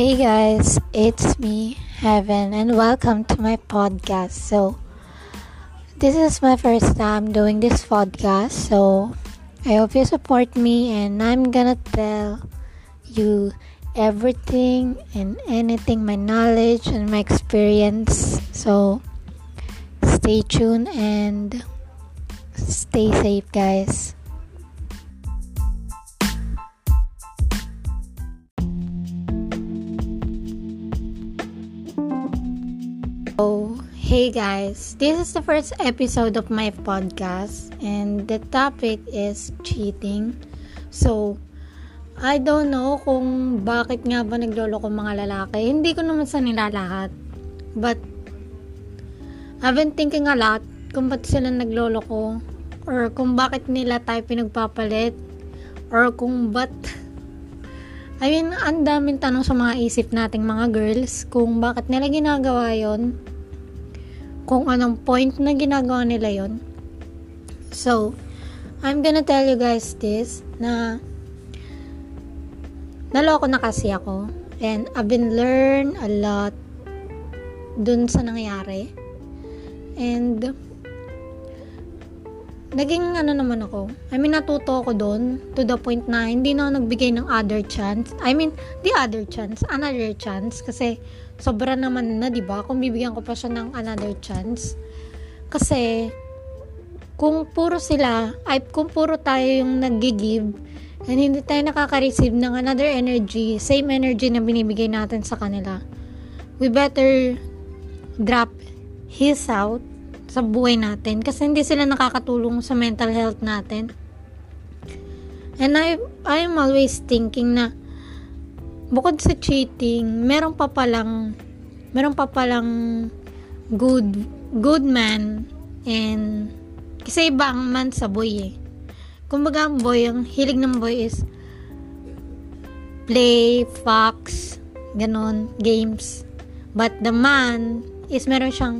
Hey guys, it's me, Heaven, and welcome to my podcast. So, this is my first time doing this podcast, so I hope you support me, and I'm gonna tell you everything and anything my knowledge and my experience. So, stay tuned and stay safe, guys. So, hey guys, this is the first episode of my podcast, and the topic is cheating. So, I don't know kung bakit nga ba nagloloko mga lalaki. Hindi ko naman sa nila lahat. But, I've been thinking a lot kung ba't sila nagloloko or kung bakit nila tayo pinagpapalit or kung ba't I mean, ang daming tanong sa mga isip nating mga girls kung bakit nila ginagawa yon kung anong point na ginagawa nila yon So, I'm gonna tell you guys this na naloko na kasi ako and I've been learn a lot dun sa nangyari. And naging ano naman ako. I mean, natuto ako doon to the point na hindi na ako nagbigay ng other chance. I mean, the other chance, another chance kasi sobra naman na, 'di ba? Kung bibigyan ko pa siya ng another chance. Kasi kung puro sila, ay kung puro tayo yung nag-give and hindi tayo nakaka-receive ng another energy, same energy na binibigay natin sa kanila. We better drop his out sa buhay natin kasi hindi sila nakakatulong sa mental health natin. And I I'm always thinking na bukod sa cheating, meron pa palang meron pa palang good good man and kasi iba ang man sa boy eh. Kumbaga ang boy, ang hilig ng boy is play, fox, ganon, games. But the man is meron siyang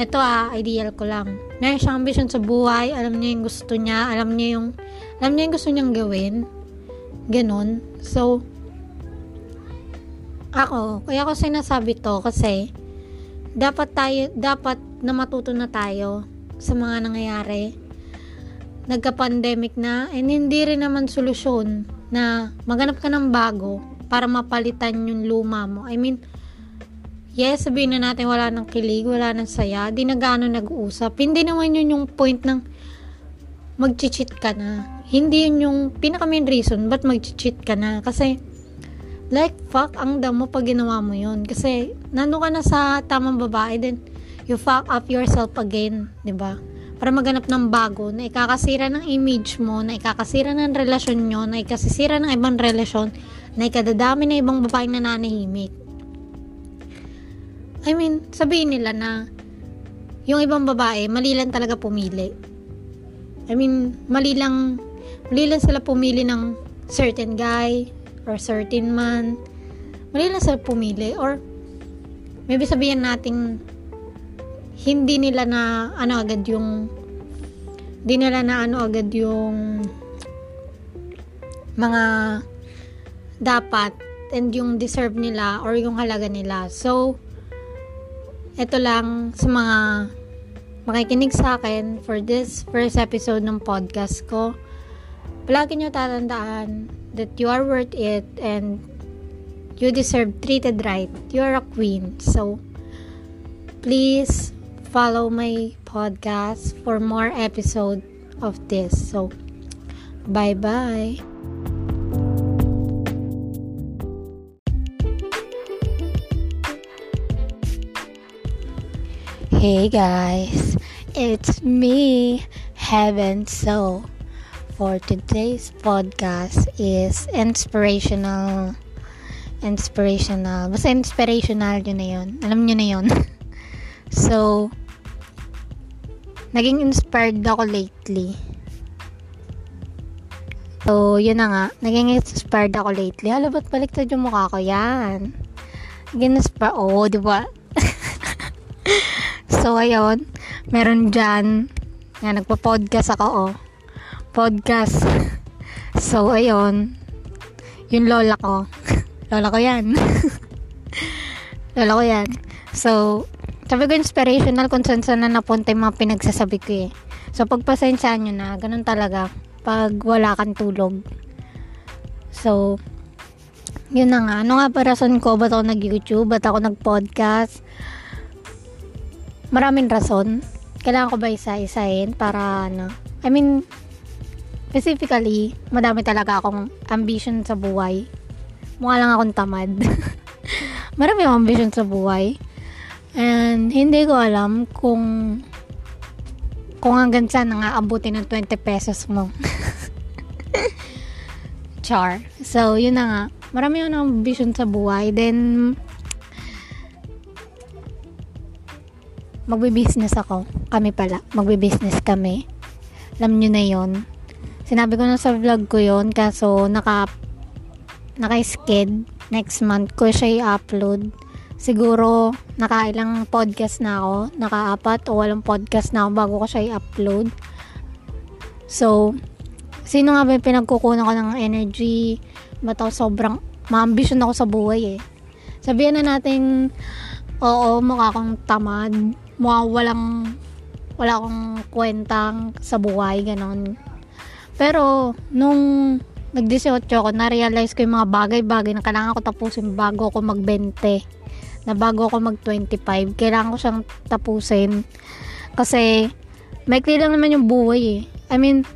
ito ah, ideal ko lang. Meron siyang ambition sa buhay, alam niya yung gusto niya, alam niya yung, alam niya yung gusto niyang gawin. Ganon. So, ako, kaya ko sinasabi to kasi, dapat tayo, dapat na matuto na tayo sa mga nangyayari. Nagka-pandemic na, and hindi rin naman solusyon na maganap ka ng bago para mapalitan yung luma mo. I mean, yes, sabihin na natin wala nang kilig, wala nang saya, di na gaano nag-uusap. Hindi naman yun yung point ng mag-cheat ka na. Hindi yun yung pinaka main reason ba't mag-cheat ka na. Kasi, like, fuck, ang damo pag ginawa mo yun. Kasi, nando ka na sa tamang babae, then, you fuck up yourself again, ba? Para maganap ng bago, na ikakasira ng image mo, na ikakasira ng relasyon nyo, na ikasisira ng ibang relasyon, na ikadadami ng ibang babaeng nananahimik. I mean, sabihin nila na yung ibang babae, mali lang talaga pumili. I mean, mali lang, mali lang sila pumili ng certain guy or certain man. Mali lang sila pumili or maybe sabihin natin hindi nila na ano agad yung hindi nila na ano agad yung mga dapat and yung deserve nila or yung halaga nila. So, ito lang sa mga makikinig sa akin for this first episode ng podcast ko. Palagi nyo tatandaan that you are worth it and you deserve treated right. You are a queen. So, please follow my podcast for more episode of this. So, bye-bye. Hey guys, it's me, Heaven. So, for today's podcast is inspirational. Inspirational. Basta inspirational yun na yun. Alam nyo na yun. so, naging inspired ako lately. So, yun na nga. Naging inspired ako lately. Hala, ba't baliktad yung mukha ko? Yan. Naging inspired. Oo, oh, di ba? So, ayun, meron dyan, nga, nagpa-podcast ako, oh. Podcast. So, ayun, yung lola ko. lola ko yan. Lolo ko yan. So, sabi ko inspirational kung saan saan na napunta yung mga pinagsasabi ko eh. So, pagpasensyaan nyo na, ganun talaga. Pag wala kang tulog. So, yun na nga. Ano nga pa rason ko? Ba't ako nag-YouTube? Ba't ako nag-podcast? Maraming rason. Kailangan ko ba isa-isahin para ano? I mean, specifically, madami talaga akong ambition sa buhay. Mukha lang akong tamad. marami akong ambition sa buhay. And hindi ko alam kung kung hanggang saan nga abutin ng 20 pesos mo. Char. So, yun na nga. Marami akong ambition sa buhay. Then, magbe-business ako. Kami pala. Magbe-business kami. Alam nyo na yon Sinabi ko na sa vlog ko yon kaso naka naka-sked next month ko siya i-upload siguro nakailang podcast na ako, nakaapat o walang podcast na ako bago ko siya i-upload. So, sino nga ba yung pinagkukunan ko ng energy? Ba't ako sobrang ma-ambition ako sa buhay eh. Sabihan na natin, oo, mukha akong tamad, mukha walang, wala akong kwentang sa buhay, ganon. Pero, nung nag-18 ako, na-realize ko yung mga bagay-bagay na kailangan ko tapusin bago ako mag-20 na bago ako mag 25 kailangan ko siyang tapusin. Kasi maikli lang naman yung buhay eh. I mean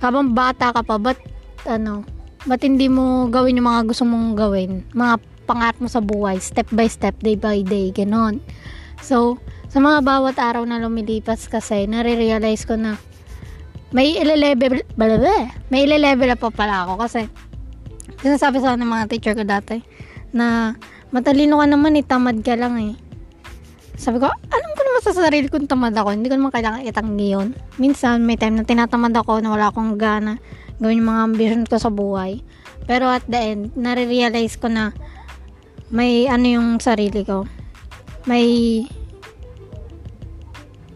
habang bata ka pa ba't ano ba't hindi mo gawin yung mga gusto mong gawin? Mga pangarap mo sa buhay step by step day by day ganon so sa mga bawat araw na lumilipas kasi nare-realize ko na may ile-level may ile-level pa pala ako kasi sinasabi sa ng mga teacher ko dati na matalino ka naman eh, tamad ka lang eh. Sabi ko, alam ko naman sa sarili kong tamad ako, hindi ko naman kailangan itanggi yun. Minsan, may time na tinatamad ako na wala akong gana gawin yung mga ambition ko sa buhay. Pero at the end, nare-realize ko na may ano yung sarili ko. May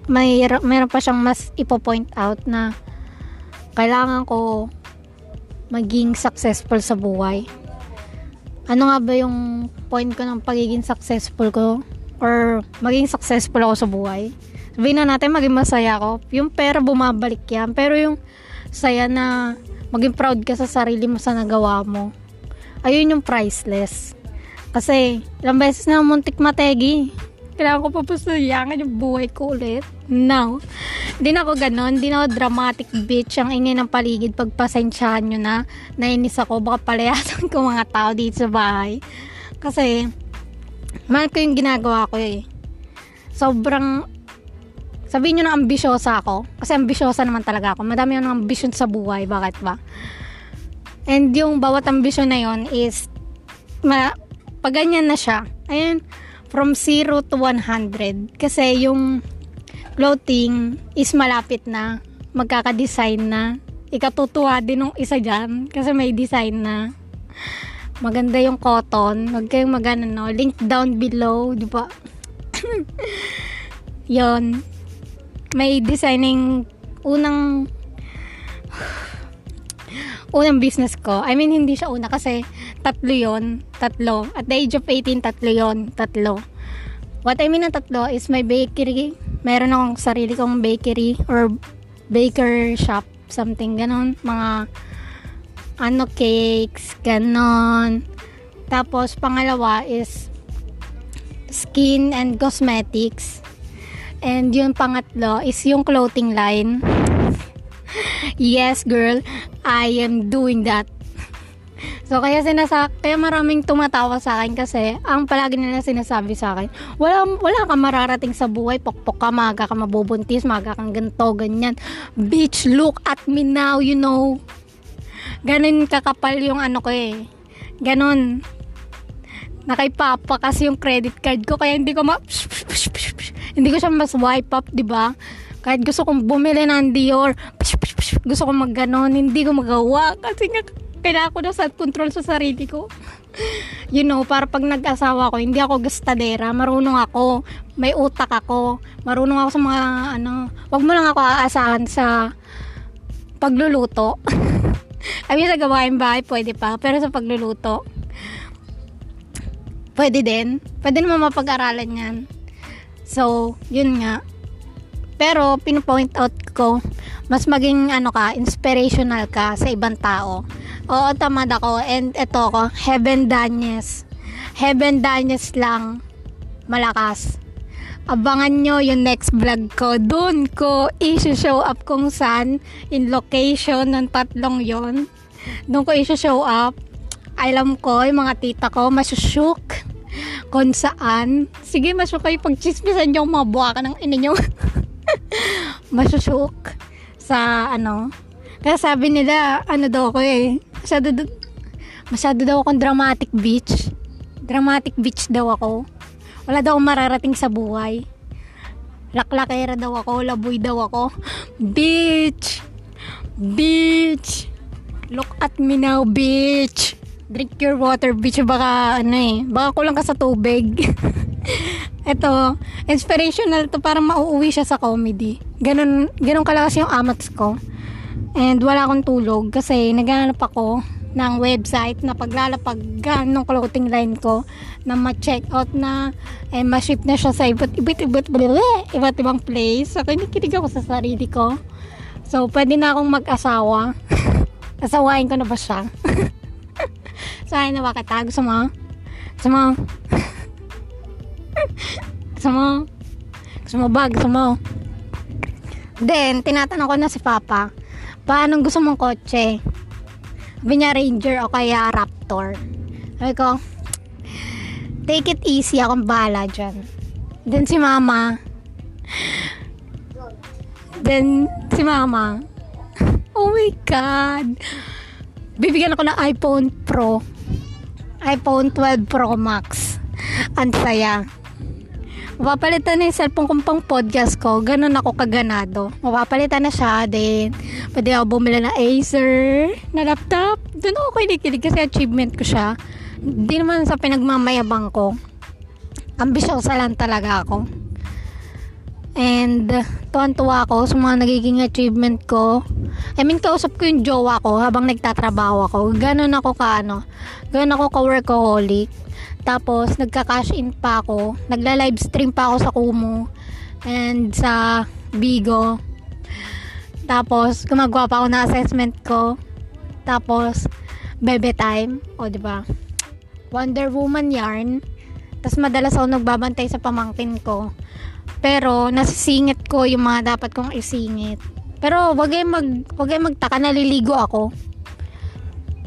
may meron pa siyang mas ipo-point out na kailangan ko maging successful sa buhay ano nga ba yung point ko ng pagiging successful ko or maging successful ako sa buhay. Sabihin na natin maging masaya ako. Yung pera bumabalik yan. Pero yung saya na maging proud ka sa sarili mo sa nagawa mo. Ayun yung priceless. Kasi, ilang beses na muntik mategi kailangan ko pa pasayangan yung buhay ko ulit. No. Hindi na ako ganon. Hindi na ako dramatic bitch. Ang ingay ng paligid. Pagpasensyahan nyo na. Nainis ako. Baka palayasan ko mga tao dito sa bahay. Kasi, mahal ko yung ginagawa ko eh. Sobrang, sabihin nyo na ambisyosa ako. Kasi ambisyosa naman talaga ako. Madami yung ambisyon sa buhay. Bakit ba? And yung bawat ambisyon na yon is, ma, pag ganyan na siya, ayun, from 0 to 100 kasi yung clothing is malapit na magkaka-design na. Ikatutuwa din ng isa dyan kasi may design na. Maganda yung cotton huwag kayong magana no? Link down below di ba? Yon may designing unang unang business ko. I mean, hindi siya una kasi tatlo yon Tatlo. At the age of 18, tatlo yon Tatlo. What I mean na tatlo is my bakery. Meron akong sarili kong bakery or baker shop. Something ganon. Mga ano cakes, ganon. Tapos, pangalawa is skin and cosmetics. And yung pangatlo is yung clothing line. yes, girl. I am doing that. So, kaya sinasa kaya maraming tumatawa sa akin kasi ang palagi nila sinasabi sa akin, wala, wala ka mararating sa buhay, pokpok ka, maga ka mabubuntis, maga kang ganto, ganyan. Bitch, look at me now, you know. Ganon kakapal yung ano ko eh. Ganon. Nakaipapa kasi yung credit card ko, kaya hindi ko ma... hindi ko siya mas wipe up, di ba? Kahit gusto kong bumili ng Dior, gusto ko magganon, hindi ko magawa kasi nga kailangan ko na self-control sa sarili ko. you know, para pag nag-asawa ko, hindi ako gastadera, marunong ako, may utak ako, marunong ako sa mga, ano, wag mo lang ako aasahan sa pagluluto. I mean, sa gawain bahay, pwede pa, pero sa pagluluto, pwede din. Pwede naman mapag-aralan yan. So, yun nga. Pero, pinopoint out ko, mas maging ano ka, inspirational ka sa ibang tao. Oo, tamad ako. And ito ko, Heaven Danyes. Heaven Danyes lang. Malakas. Abangan nyo yung next vlog ko. Doon ko i-show up kung saan in location ng tatlong yon. Doon ko i-show up. Alam ko, yung mga tita ko, masushook kung saan. Sige, masyok kayo pag chismisan nyo, mabuha ka ng ina. masushook sa ano. Kaya sabi nila, ano daw ako eh. Masyado, masyado daw akong dramatic bitch. Dramatic bitch daw ako. Wala daw akong mararating sa buhay. Laklakera daw ako, laboy daw ako. Bitch! Bitch! Look at me now, bitch! Drink your water, bitch. Baka, ano eh, baka kulang ka sa tubig. Ito, inspirational to para mauuwi siya sa comedy. Ganun, ganun kalakas yung amats ko. And wala akong tulog kasi naghanap ako ng website na paglalapagan ng clothing line ko na ma-check out na eh, ma-ship na siya sa iba't iba't iba't iba't ibang place. So, kinikilig ako sa sarili ko. So, pwede na akong mag-asawa. Asawain ko na ba siya? Saan na ba kita? Gusto mo? Gusto mo? Gusto mo? Gusto mo ba? Gusto mo? Then, tinatanong ko na si Papa, paano gusto mong kotse? Sabi niya Ranger o kaya Raptor. Sabi ko, take it easy, akong bahala dyan. Then si Mama, then si Mama, oh my God, bibigyan ako ng iPhone Pro, iPhone 12 Pro Max. Ang saya. Mapapalitan na yung cellphone kong pang podcast ko. Ganun ako kaganado. Mapapalitan na siya. Then, pwede ako bumili ng Acer na laptop. Doon ako kinikilig kasi achievement ko siya. Hindi naman sa pinagmamayabang ko. Ambisyosa lang talaga ako. And, tuwan-tuwa ako sa mga nagiging achievement ko. I mean, kausap ko yung jowa ko habang nagtatrabaho ako. Ganun ako ka, ano, ganun ako ka-workaholic. Tapos, nagka-cash in pa ako. Nagla-live stream pa ako sa Kumu. And sa Bigo. Tapos, gumagawa pa ako ng assessment ko. Tapos, bebe time. O, di ba? Wonder Woman yarn. Tapos, madalas ako nagbabantay sa pamangkin ko. Pero, nasisingit ko yung mga dapat kong isingit. Pero, wag kayong mag, wag kayong magtaka, naliligo ako.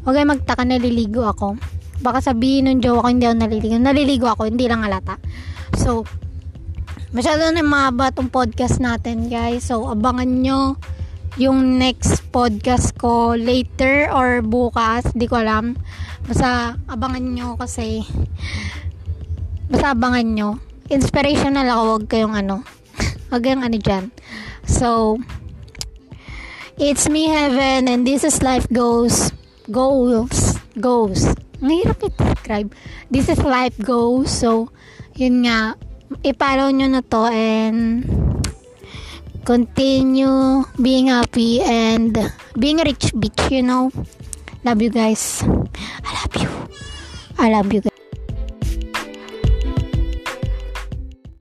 Wag kayong magtaka, naliligo ako baka sabihin ng jowa ko hindi ako naliligo. Naliligo ako, hindi lang alata. So, masyado na mahaba tong podcast natin, guys. So, abangan nyo yung next podcast ko later or bukas. Di ko alam. Basta, abangan nyo kasi basta abangan nyo. Inspirational ako, wag kayong ano. wag kayong ano dyan. So, it's me, Heaven, and this is Life Goes. Goals. Goes mahirap i-describe. This is life goes. So, yun nga, i-follow nyo na to and continue being happy and being rich bitch, you know. Love you guys. I love you. I love you guys.